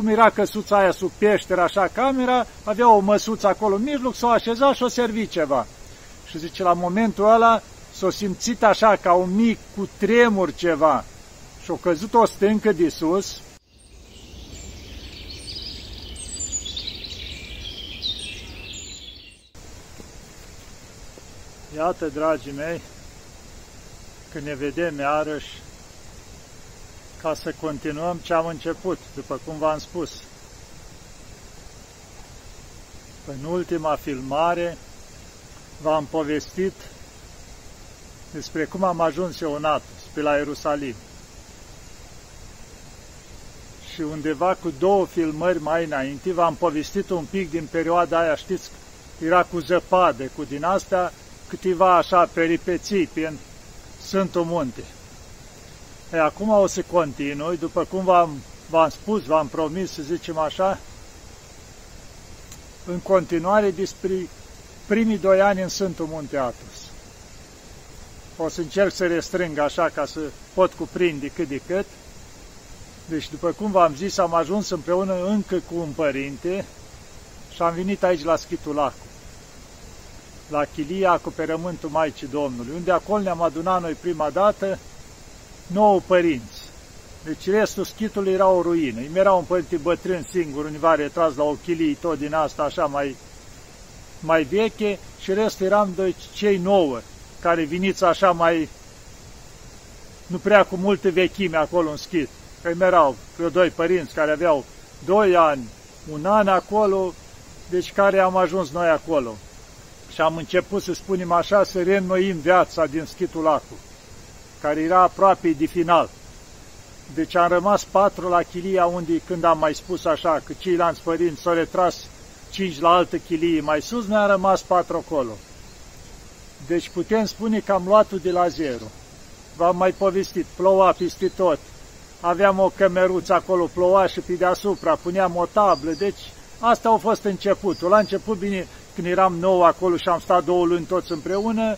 cum era căsuța aia sub peșteră, așa camera, avea o măsuță acolo în mijloc, s-o așeza și o servi ceva. Și zice, la momentul ăla s-o simțit așa ca un mic cu tremur ceva și-o căzut o stâncă de sus, Iată, dragii mei, că ne vedem iarăși ca să continuăm ce am început, după cum v-am spus. În ultima filmare v-am povestit despre cum am ajuns eu în Atos, pe la Ierusalim. Și undeva cu două filmări mai înainte v-am povestit un pic din perioada aia, știți, era cu zăpadă, cu din astea, câteva așa peripeții prin Sfântul Munte. E, acum o să continui, după cum v-am spus, v-am promis, să zicem așa, în continuare despre primii doi ani în Sfântul Munte Atos. O să încerc să restrâng așa ca să pot cuprinde cât de cât. Deci, după cum v-am zis, am ajuns împreună încă cu un părinte și am venit aici la Schitulacu la chilia acoperământul Maicii Domnului, unde acolo ne-am adunat noi prima dată nouă părinți. Deci restul schitului era o ruină. Îmi era un părinte bătrân singur, univa retras la o chilie tot din asta așa mai, mai veche și restul eram de cei nouă, care viniți așa mai, nu prea cu multe vechime acolo în schit. Că îmi erau vreo doi părinți care aveau doi ani, un an acolo, deci care am ajuns noi acolo și am început, să spunem așa, să reînnoim viața din schitul Acu, care era aproape de final. Deci am rămas patru la chilia unde, când am mai spus așa, că ceilalți părinți s-au retras cinci la altă chilie mai sus, ne-am rămas patru acolo. Deci putem spune că am luat de la zero. V-am mai povestit, ploua peste tot. Aveam o cămeruță acolo, ploua și pe deasupra, puneam o tablă, deci asta a fost începutul. La început, bine, când eram nou acolo și am stat două luni toți împreună,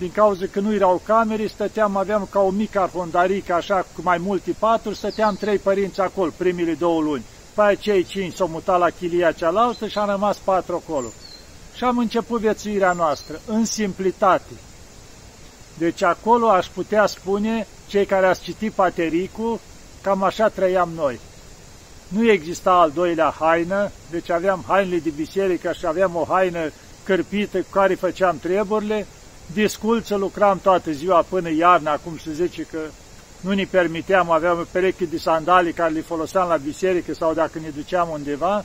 din cauza că nu erau camere, stăteam, aveam ca o mică arhondarică, așa, cu mai multe paturi, stăteam trei părinți acolo, primele două luni. Pe aia cei cinci s-au mutat la chilia cealaltă și am rămas patru acolo. Și am început viețuirea noastră, în simplitate. Deci acolo aș putea spune, cei care ați citit Patericul, cam așa trăiam noi. Nu exista al doilea haină, deci aveam hainele de biserică și aveam o haină cârpită cu care făceam treburile, disculță lucram toată ziua până iarna, acum se zice că nu ne permiteam, aveam o pereche de sandalii care le foloseam la biserică sau dacă ne duceam undeva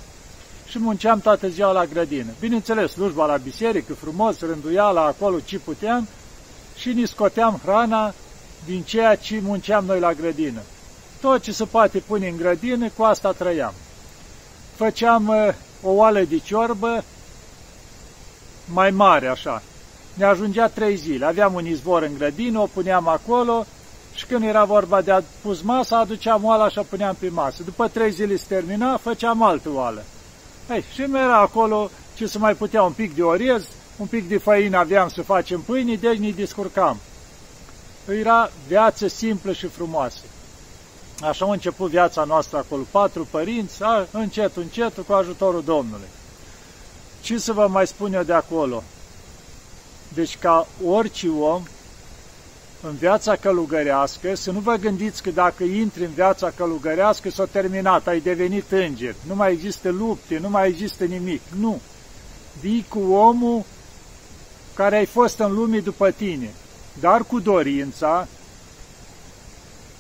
și munceam toată ziua la grădină. Bineînțeles, slujba la biserică, frumos, rânduiala acolo ce puteam și ne scoteam hrana din ceea ce munceam noi la grădină. Tot ce se poate pune în grădină, cu asta trăiam. Făceam uh, o oală de ciorbă mai mare, așa. Ne ajungea trei zile. Aveam un izvor în grădină, o puneam acolo și când era vorba de a pus masa, aduceam oala și o puneam pe masă. După trei zile se termina, făceam altă oală. Ei, și mi era acolo ce să mai putea un pic de orez, un pic de făină aveam să facem pâine, deci ne descurcam. Era viață simplă și frumoasă. Așa a început viața noastră acolo, patru părinți, a, încet, încet, cu ajutorul Domnului. Ce să vă mai spun eu de acolo? Deci ca orice om, în viața călugărească, să nu vă gândiți că dacă intri în viața călugărească s-a terminat, ai devenit înger, nu mai există lupte, nu mai există nimic. Nu. Vii cu omul care ai fost în lume după tine, dar cu dorința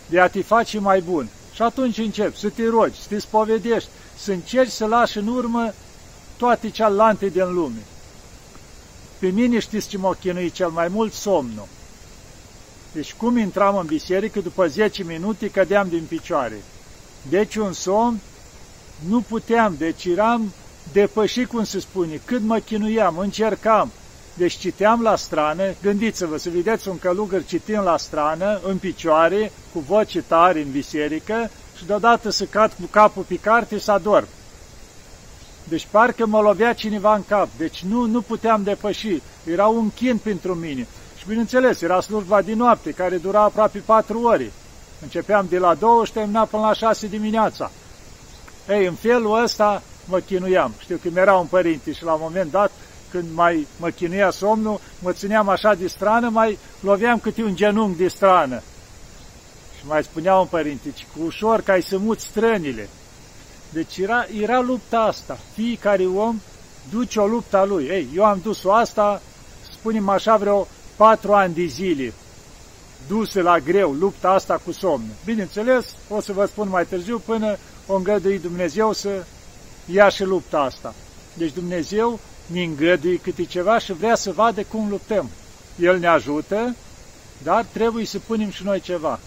de a te face mai bun. Și atunci începi să te rogi, să te spovedești, să încerci să lași în urmă toate cealante din lume. Pe mine știți ce m-a chinuit cel mai mult? Somnul. Deci cum intram în biserică, după 10 minute cădeam din picioare. Deci un somn nu puteam, deci eram depășit, cum se spune, cât mă chinuiam, încercam, deci citeam la strană, gândiți-vă să vedeți un călugăr citind la strană, în picioare, cu voce tare în biserică și deodată să cad cu capul pe carte și să adorm. Deci parcă mă lovea cineva în cap, deci nu, nu puteam depăși, era un chin pentru mine. Și bineînțeles, era slujba din noapte, care dura aproape patru ore. Începeam de la două și termina până la șase dimineața. Ei, în felul ăsta mă chinuiam. Știu că mi-era un părinte și la un moment dat, când mai mă chinuia somnul, mă țineam așa de strană, mai loveam câte un genunchi de strană. Și mai spunea un părinte, cu ușor ca ai să muți strănile. Deci era, era lupta asta. Fiecare om duce o luptă a lui. Ei, eu am dus-o asta, spunem așa, vreo patru ani de zile, duse la greu lupta asta cu somnul. Bineînțeles, o să vă spun mai târziu, până o îngădui Dumnezeu să ia și lupta asta. Deci Dumnezeu ne îngăduie câte ceva și vrea să vadă cum luptăm. El ne ajută, dar trebuie să punem și noi ceva.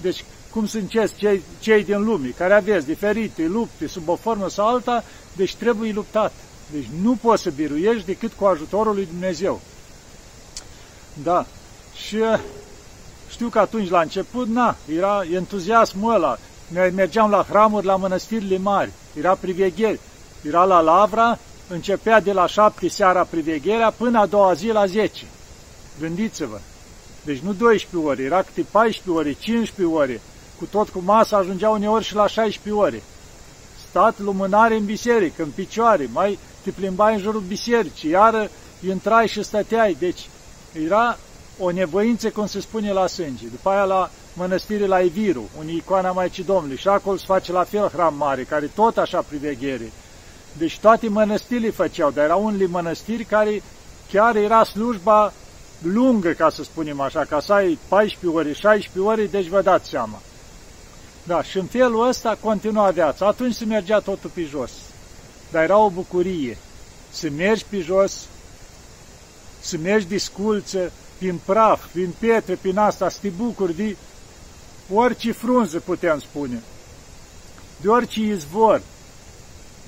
Deci, cum sunt cei, cei din lume, care aveți diferite lupte sub o formă sau alta, deci trebuie luptat. Deci nu poți să biruiești decât cu ajutorul lui Dumnezeu. Da. Și uh, știu că atunci, la început, na, era entuziasmul ăla. Noi mergeam la hramuri, la mănăstirile mari. Era privegheri. Era la Lavra, începea de la șapte seara privegherea până a doua zi la zece. Gândiți-vă. Deci nu 12 ore, era câte 14 ore, 15 ore. Cu tot cu masă ajungea uneori și la 16 ore. Stat lumânare în biserică, în picioare, mai te plimbai în jurul bisericii, iară intrai și stăteai. Deci era o nevoință, cum se spune, la sânge. După aia la mănăstire la Eviru, unde icoana Maicii Domnului, și acolo se face la fel hram mare, care tot așa priveghere. Deci toate mănăstirile făceau, dar erau unele mănăstiri care chiar era slujba lungă, ca să spunem așa, ca să ai 14 ore, 16 ore, deci vă dați seama. Da, și în felul ăsta continua viața. Atunci se mergea totul pe jos. Dar era o bucurie să mergi pe jos, să mergi de sculță, prin praf, prin pietre, prin asta, să te bucuri de orice frunză, putem spune, de orice izvor,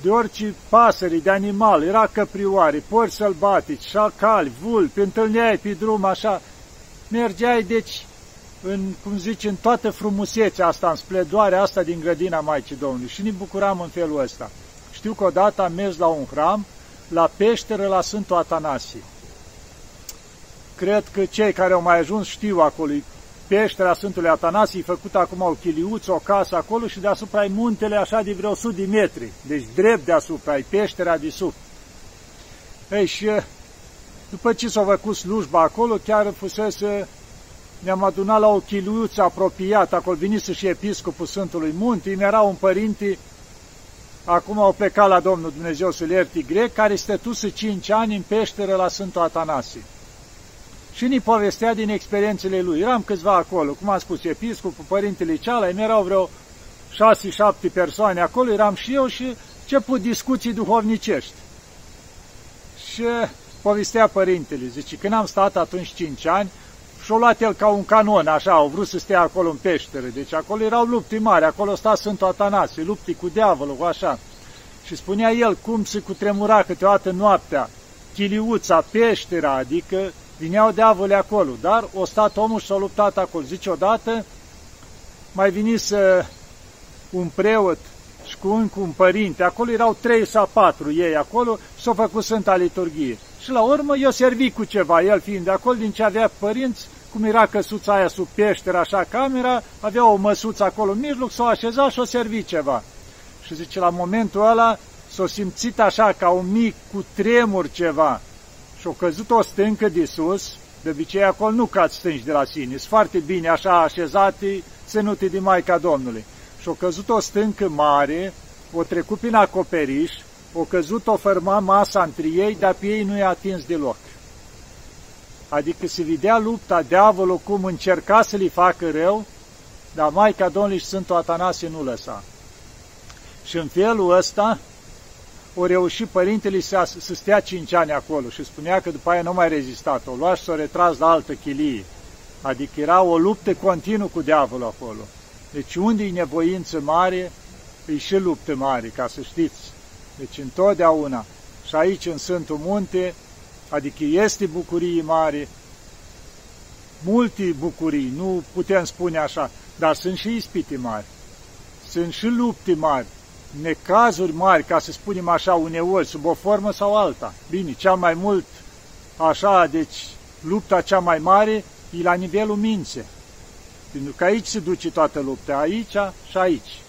de orice pasăre, de animal, era căprioare, porci sălbatici, șacali, vulpi, întâlneai pe drum așa, mergeai, deci, în, cum zice, în toată frumusețea asta, în spledoarea asta din grădina Maicii Domnului și ne bucuram în felul ăsta. Știu că odată am mers la un hram, la peșteră, la Sfântul Atanasie. Cred că cei care au mai ajuns știu acolo, peștera Sfântului Atanasie, făcut acum o chiliuță, o casă acolo și deasupra ai muntele așa de vreo 100 de metri, deci drept deasupra, ai peștera de sub. Ei, și după ce s-a făcut slujba acolo, chiar fusese, ne-am adunat la o chiliuță apropiată, acolo venise și episcopul Sfântului Munte, mi era un părinte, acum au plecat la Domnul Dumnezeu să-l ierti grec, care stătuse 5 ani în peșteră la Sfântul Atanasie și ni povestea din experiențele lui. Eram câțiva acolo, cum am spus, episcopul, părintele Ceala, erau vreo șase-șapte persoane acolo, eram și eu și început discuții duhovnicești. Și povestea părintele, zice, când am stat atunci cinci ani, și-o luat el ca un canon, așa, au vrut să stea acolo în peșteră, deci acolo erau lupte mari, acolo sta Sfântul Atanasie, lupte cu diavolul, așa. Și spunea el cum se cutremura câteodată noaptea, chiliuța, peștera, adică Vineau diavole acolo, dar o stat omul și s-a luptat acolo. Zice odată, mai venise un preot și cu încă un părinte, acolo erau trei sau patru ei acolo și s-au făcut Sfânta Liturghie. Și la urmă eu servi cu ceva, el fiind de acolo, din ce avea părinți, cum era căsuța aia sub peșteră, așa camera, avea o măsuță acolo în mijloc, s-o așeza și o servi ceva. Și zice, la momentul ăla s-a simțit așa ca un mic cu tremur ceva și-a căzut o stâncă de sus, de obicei acolo nu cad stânci de la sine, sunt foarte bine așa așezate, ținute de Maica Domnului. Și-a căzut o stâncă mare, o trecut prin acoperiș, o căzut, o fărma masa între ei, dar pe ei nu i-a atins deloc. Adică se vedea lupta, diavolul cum încerca să li facă rău, dar Maica Domnului și Sfântul Atanasie nu lăsa. Și în felul ăsta, o reușit părintele să, să stea cinci ani acolo și spunea că după aia nu mai rezistat. O lua și s-o retras la altă chilie. Adică era o luptă continuă cu diavolul acolo. Deci unde e nevoință mare, e și luptă mare, ca să știți. Deci întotdeauna. Și aici, în Sfântul Munte, adică este bucurie mare, multe bucurii, nu putem spune așa, dar sunt și ispite mari. Sunt și lupte mari necazuri mari, ca să spunem așa, uneori, sub o formă sau alta. Bine, cea mai mult, așa, deci, lupta cea mai mare e la nivelul minței. Pentru că aici se duce toată lupta, aici și aici.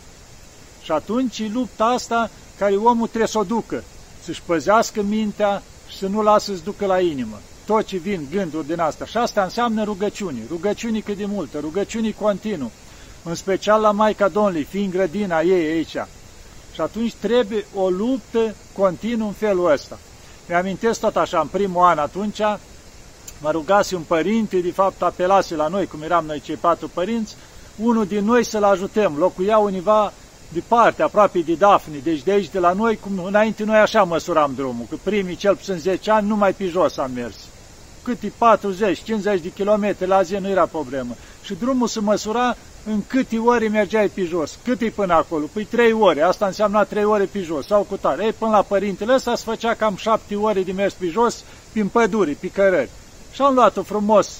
Și atunci lupta asta care omul trebuie să o ducă, să-și păzească mintea și să nu lasă să ducă la inimă. Tot ce vin gânduri din asta. Și asta înseamnă rugăciuni. Rugăciunii cât de multă, rugăciunii continuu. În special la Maica Domnului, fiind grădina ei aici. Și atunci trebuie o luptă continuă în felul ăsta. Mi-amintesc tot așa, în primul an atunci, mă rugase un părinte, de fapt apelase la noi, cum eram noi cei patru părinți, unul din noi să-l ajutăm. Locuia univa departe, aproape de Dafni, deci de aici, de la noi, cum înainte noi așa măsuram drumul, că primii cel puțin 10 ani numai pe jos am mers. Cât e 40, 50 de kilometri la zi nu era problemă. Și drumul se măsura în câte ore mergeai pe jos. Cât e până acolo? Păi trei ore, asta înseamnă trei ore pe jos, sau cu tare. Ei, până la părintele ăsta se făcea cam șapte ore de mers pe jos, prin păduri, pe cărări. Și am luat-o frumos,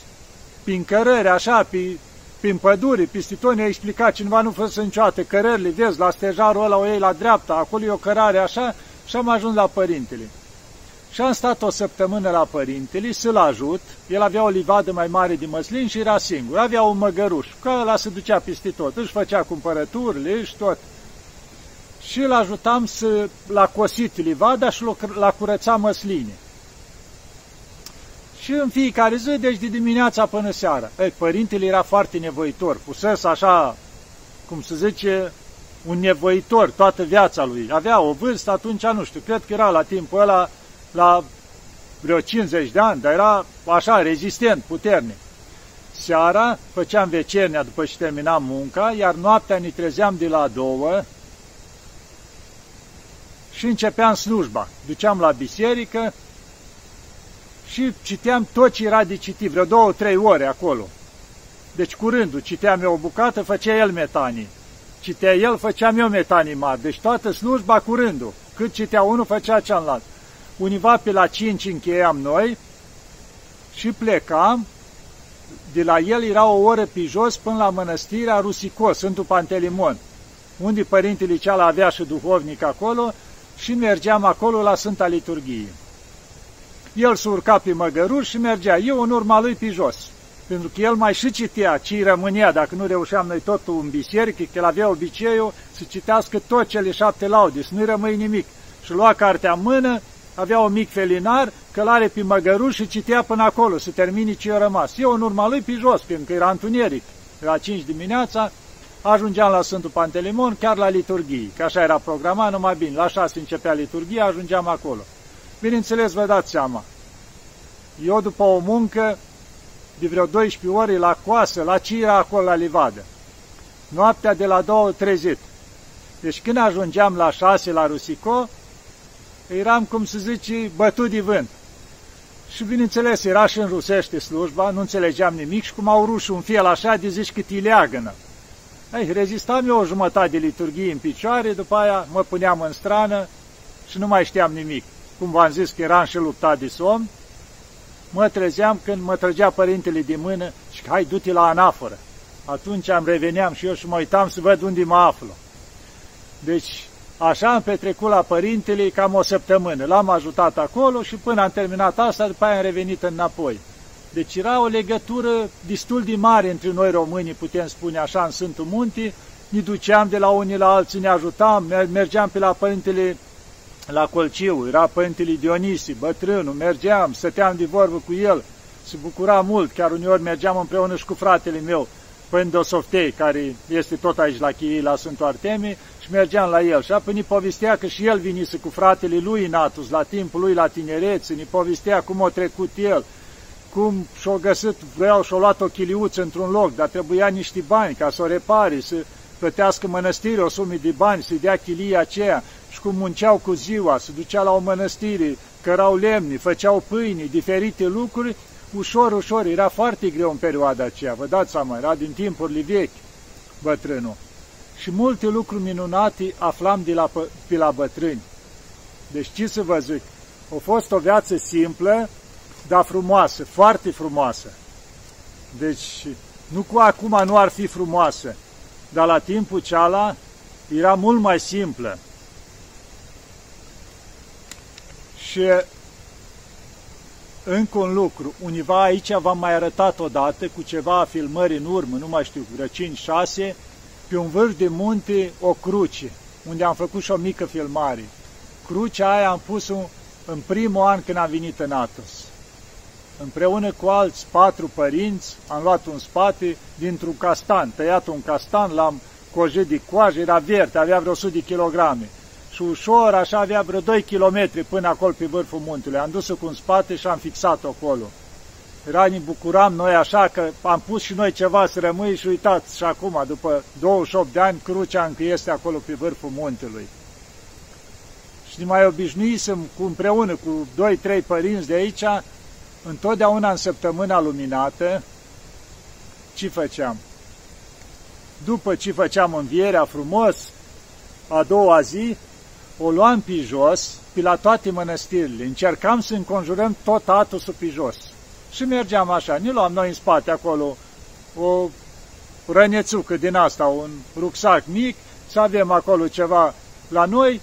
prin cărări, așa, pe, prin păduri, pistitoni, a explicat cineva, nu fost niciodată cărările, vezi, la stejarul ăla o iei la dreapta, acolo e o cărare așa, și am ajuns la părintele. Și am stat o săptămână la părintele să-l ajut. El avea o livadă mai mare de măslin și era singur. Avea un măgăruș, că ăla se ducea peste tot. Își făcea cumpărăturile și tot. Și îl ajutam să l-a cosit livada și l-a curățat măsline. Și în fiecare zi, deci de dimineața până seara. Ei, părintele era foarte nevoitor, pusese așa, cum se zice, un nevoitor toată viața lui. Avea o vârstă, atunci nu știu, cred că era la timpul ăla la vreo 50 de ani, dar era așa, rezistent, puternic. Seara făceam vecernia după ce terminam munca, iar noaptea ne trezeam de la două și începeam slujba. Duceam la biserică și citeam tot ce era de citit, vreo două, trei ore acolo. Deci curându, citeam eu o bucată, făcea el metanii. Citea el, făceam eu metanii mari. Deci toată slujba curându. Cât citea unul, făcea cealaltă univa pe la 5 încheiam noi și plecam, de la el era o oră pe jos până la mănăstirea Rusicos, Sfântul Pantelimon, unde părintele ceala avea și duhovnic acolo și mergeam acolo la Sfânta Liturghie. El se urca pe măgăruș și mergea, eu în urma lui pe jos, pentru că el mai și citea ce rămânea, dacă nu reușeam noi totul în biserică, că el avea obiceiul să citească tot cele șapte laude, să nu rămâi nimic. Și lua cartea în mână avea un mic felinar, călare pe măgăruș și citea până acolo, să termini ce a rămas. Eu în urma lui pe jos, pentru că era întuneric. La 5 dimineața ajungeam la Sfântul Pantelimon, chiar la liturghie, că așa era programat, numai bine. La 6 începea liturghia, ajungeam acolo. Bineînțeles, vă dați seama, eu după o muncă de vreo 12 ore la coasă, la ce era acolo la livadă. Noaptea de la două trezit. Deci când ajungeam la 6 la Rusico, eram, cum se zice, bătut de vânt. Și bineînțeles, era și în rusește slujba, nu înțelegeam nimic și cum au rușii un fiel așa de zici cât îi leagănă. Ei, rezistam eu o jumătate de liturghie în picioare, după aia mă puneam în strană și nu mai știam nimic. Cum v-am zis că eram și luptat de somn, mă trezeam când mă trăgea părintele de mână și hai, du-te la anaforă. Atunci am reveneam și eu și mă uitam să văd unde mă aflu. Deci, Așa am petrecut la părintele cam o săptămână. L-am ajutat acolo și până am terminat asta, după aia am revenit înapoi. Deci era o legătură destul de mare între noi românii, putem spune așa, în Sfântul Munte. Ne duceam de la unii la alții, ne ajutam, mergeam pe la părintele la Colciu, era părintele Dionisi, bătrânul, mergeam, stăteam de vorbă cu el, se bucura mult, chiar uneori mergeam împreună și cu fratele meu, Părinte Dosoftei, care este tot aici la Chirii, la Sfântul Artemie, și mergeam la el. Și apoi ne povestea că și el vinise cu fratele lui Natus, la timpul lui la tinerețe, ne povestea cum a trecut el, cum și-o găsit, vreau și-o luat o chiliuță într-un loc, dar trebuia niște bani ca să o repare, să plătească mănăstire o sumă de bani, să-i dea chilia aceea și cum munceau cu ziua, se ducea la o mănăstire, cărau lemni, făceau pâini, diferite lucruri, ușor, ușor, era foarte greu în perioada aceea, vă dați seama, era din timpurile vechi bătrânul și multe lucruri minunate aflam de la, pe la bătrâni. Deci ce să vă zic, a fost o viață simplă, dar frumoasă, foarte frumoasă. Deci, nu cu acum nu ar fi frumoasă, dar la timpul ceala era mult mai simplă. Și încă un lucru, univa aici v-am mai arătat odată cu ceva filmări în urmă, nu mai știu, vreo 5-6, pe un vârf de munte o cruce, unde am făcut și o mică filmare. Crucea aia am pus-o în primul an când am venit în Atos. Împreună cu alți patru părinți am luat un spate dintr-un castan, tăiat un castan, l-am cojit de coajă, era verde, avea vreo 100 de kilograme. Și ușor, așa avea vreo 2 km până acolo pe vârful muntelui. Am dus-o cu un spate și am fixat-o acolo. Era, ne bucuram noi așa că am pus și noi ceva să rămâi și uitați și acum, după 28 de ani, crucea încă este acolo pe vârful muntelui. Și ne mai obișnuisem cu, împreună cu 2-3 părinți de aici, întotdeauna în săptămâna luminată, ce făceam? După ce făceam învierea frumos, a doua zi, o luam pe jos, pe la toate mănăstirile. Încercam să înconjurăm tot atusul pe jos. Și mergeam așa, ne luam noi în spate acolo o rănețucă din asta, un rucsac mic, să avem acolo ceva la noi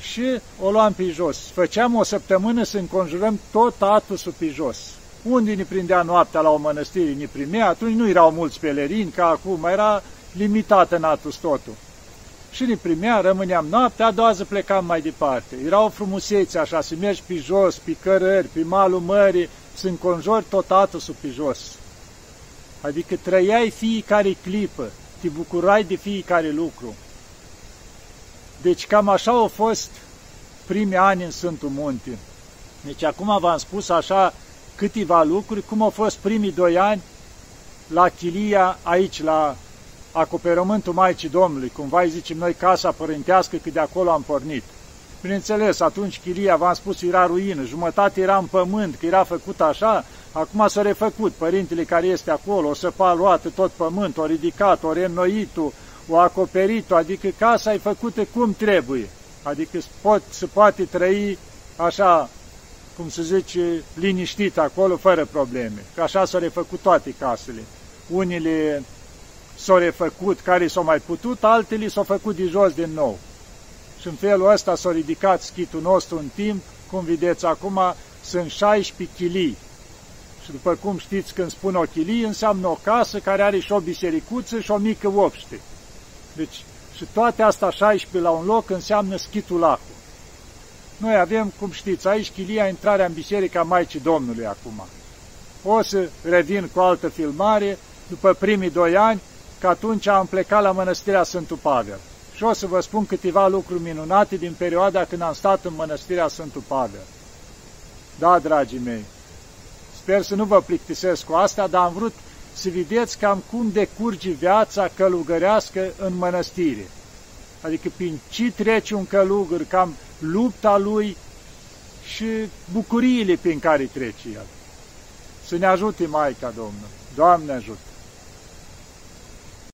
și o luam pe jos. Făceam o săptămână să înconjurăm tot atusul pe jos. Unde ne prindea noaptea la o mănăstire, ne primea, atunci nu erau mulți pelerini, ca acum, era limitată în atus totul. Și ne primea, rămâneam noaptea, a doua zi plecam mai departe. Era o frumusețe așa, să mergi pe jos, pe cărări, pe malul mării, să înconjori tot atusul pe jos. Adică trăiai fiecare clipă, te bucurai de fiecare lucru. Deci cam așa au fost primii ani în Sfântul Munte. Deci acum v-am spus așa câteva lucruri, cum au fost primii doi ani la Chilia, aici, la acoperământul Maicii Domnului, cumva îi zicem noi casa părintească, că de acolo am pornit. Bineînțeles, atunci Chilia, v-am spus, era ruină, jumătate era în pământ, că era făcut așa, acum s-a refăcut. Părintele care este acolo, o săpa luată tot pământ, o ridicat, o reînnoit-o, o acoperit-o, adică casa e făcută cum trebuie. Adică pot, se poate trăi așa, cum se zice, liniștit acolo, fără probleme. Că așa s-au refăcut toate casele. Unele s-au refăcut, care s-au mai putut, altele s-au făcut de jos din nou. Și în felul ăsta s-a ridicat schitul nostru în timp, cum vedeți acum, sunt 16 chilii. Și după cum știți, când spun o chilie, înseamnă o casă care are și o bisericuță și o mică obște. Deci, și toate astea 16 la un loc înseamnă schitulacul. Noi avem, cum știți, aici chilia intrarea în Biserica Maicii Domnului acum. O să revin cu altă filmare după primii doi ani, că atunci am plecat la Mănăstirea Sfântul Pavel. Și o să vă spun câteva lucruri minunate din perioada când am stat în Mănăstirea Sfântul Pavel. Da, dragii mei, sper să nu vă plictisesc cu asta, dar am vrut să vedeți cam cum decurge viața călugărească în mănăstire. Adică prin ce trece un călugăr, cam lupta lui și bucuriile prin care trece el. Să ne ajute Maica Domnului. Doamne ajută!